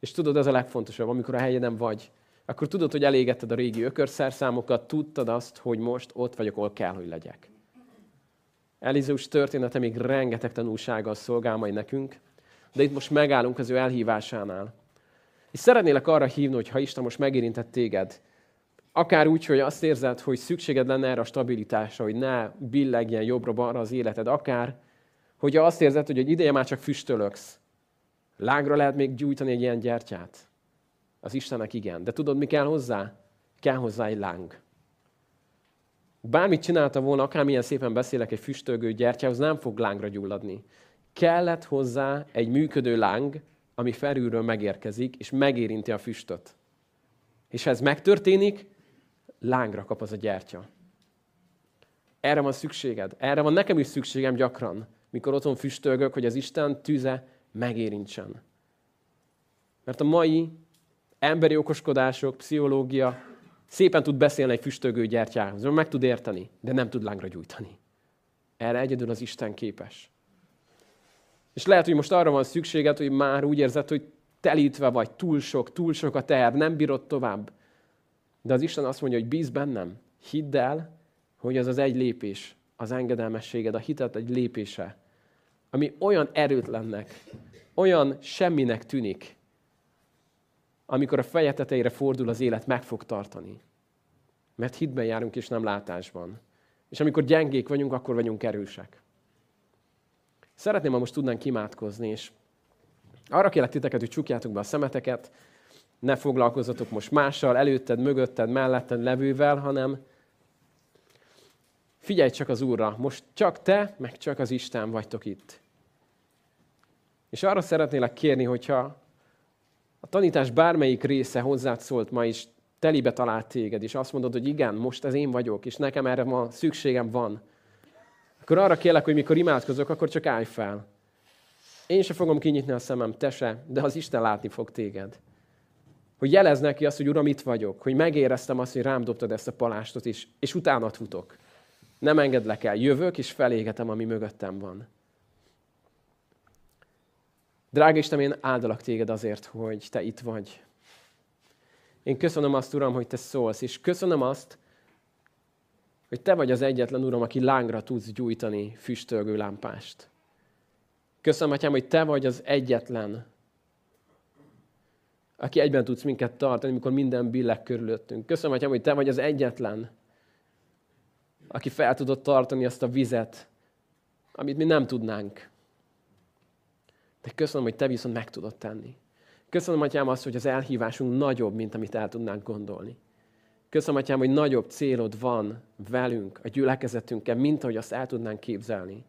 Speaker 1: És tudod, ez a legfontosabb, amikor a helyeden vagy, akkor tudod, hogy elégetted a régi ökörszerszámokat, tudtad azt, hogy most ott vagyok, ahol kell, hogy legyek. Elizeus története még rengeteg tanulsággal szolgál majd nekünk, de itt most megállunk az ő elhívásánál. És szeretnélek arra hívni, hogy ha Isten most megérintett téged, akár úgy, hogy azt érzed, hogy szükséged lenne erre a stabilitásra, hogy ne billegjen jobbra-balra az életed, akár, hogy azt érzed, hogy egy ideje már csak füstölöksz, lágra lehet még gyújtani egy ilyen gyertyát. Az Istennek igen. De tudod, mi kell hozzá? Kell hozzá egy láng. Bármit csinálta volna, akármilyen szépen beszélek egy füstölgő gyertyához, nem fog lángra gyulladni. Kellett hozzá egy működő láng, ami felülről megérkezik, és megérinti a füstöt. És ha ez megtörténik, lángra kap az a gyertya. Erre van szükséged. Erre van nekem is szükségem gyakran, mikor otthon füstölgök, hogy az Isten tüze megérintsen. Mert a mai emberi okoskodások, pszichológia szépen tud beszélni egy füstölgő gyertyához, meg tud érteni, de nem tud lángra gyújtani. Erre egyedül az Isten képes. És lehet, hogy most arra van szükséged, hogy már úgy érzed, hogy telítve vagy, túl sok, túl sok a teher, nem bírod tovább. De az Isten azt mondja, hogy bíz bennem, hidd el, hogy ez az egy lépés, az engedelmességed, a hitet egy lépése, ami olyan erőtlennek, olyan semminek tűnik, amikor a feje tetejére fordul az élet, meg fog tartani. Mert hitben járunk, és nem látásban. És amikor gyengék vagyunk, akkor vagyunk erősek. Szeretném, ha most tudnánk imádkozni, és arra kérlek titeket, hogy csukjátok be a szemeteket, ne foglalkozzatok most mással, előtted, mögötted, melletted levővel, hanem figyelj csak az Úrra. Most csak te, meg csak az Isten vagytok itt. És arra szeretnélek kérni, hogyha a tanítás bármelyik része hozzád szólt ma is, telibe talált téged, és azt mondod, hogy igen, most ez én vagyok, és nekem erre ma szükségem van, akkor arra kérlek, hogy mikor imádkozok, akkor csak állj fel. Én se fogom kinyitni a szemem, te se, de az Isten látni fog téged. Hogy jelez neki azt, hogy Uram, itt vagyok, hogy megéreztem azt, hogy rám dobtad ezt a palástot is, és utána futok. Nem engedlek el, jövök, és felégetem, ami mögöttem van. Drága Istenem, én áldalak téged azért, hogy te itt vagy. Én köszönöm azt, Uram, hogy te szólsz, és köszönöm azt, hogy te vagy az egyetlen, Uram, aki lángra tudsz gyújtani füstölgő lámpást. Köszönöm, Atyám, hogy te vagy az egyetlen, aki egyben tudsz minket tartani, amikor minden billeg körülöttünk. Köszönöm, Atyám, hogy te vagy az egyetlen, aki fel tudott tartani azt a vizet, amit mi nem tudnánk. De köszönöm, hogy te viszont meg tudod tenni. Köszönöm, Atyám, azt, hogy az elhívásunk nagyobb, mint amit el tudnánk gondolni. Köszönöm, Atyám, hogy nagyobb célod van velünk, a gyülekezetünkkel, mint ahogy azt el tudnánk képzelni.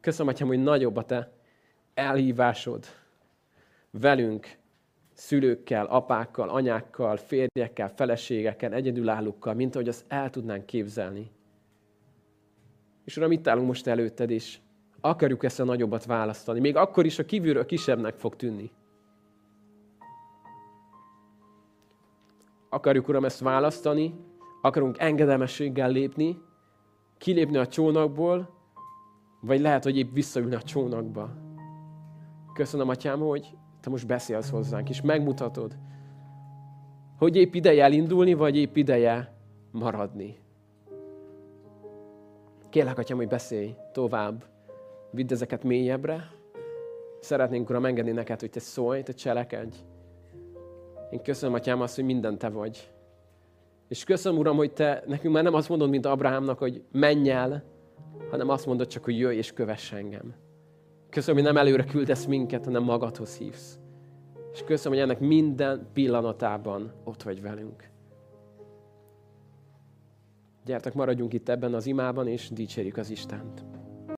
Speaker 1: Köszönöm, Atyám, hogy nagyobb a Te elhívásod velünk, szülőkkel, apákkal, anyákkal, férjekkel, feleségekkel, egyedülállókkal, mint ahogy azt el tudnánk képzelni. És Uram, itt állunk most előtted, és akarjuk ezt a nagyobbat választani. Még akkor is a kívülről kisebbnek fog tűnni. Akarjuk, Uram, ezt választani, akarunk engedelmességgel lépni, kilépni a csónakból, vagy lehet, hogy épp visszaülni a csónakba. Köszönöm, Atyám, hogy Te most beszélsz hozzánk, és megmutatod, hogy épp ideje elindulni, vagy épp ideje maradni. Kérlek, Atyám, hogy beszélj tovább, vidd ezeket mélyebbre. Szeretnénk, Uram, engedni neked, hogy Te szólj, Te cselekedj. Én köszönöm, Atyám, azt, hogy minden Te vagy. És köszönöm, Uram, hogy Te nekünk már nem azt mondod, mint Abrahamnak, hogy menj el, hanem azt mondod csak, hogy jöjj és kövess engem. Köszönöm, hogy nem előre küldesz minket, hanem magadhoz hívsz. És köszönöm, hogy ennek minden pillanatában ott vagy velünk. Gyertek, maradjunk itt ebben az imában, és dicsérjük az Istent.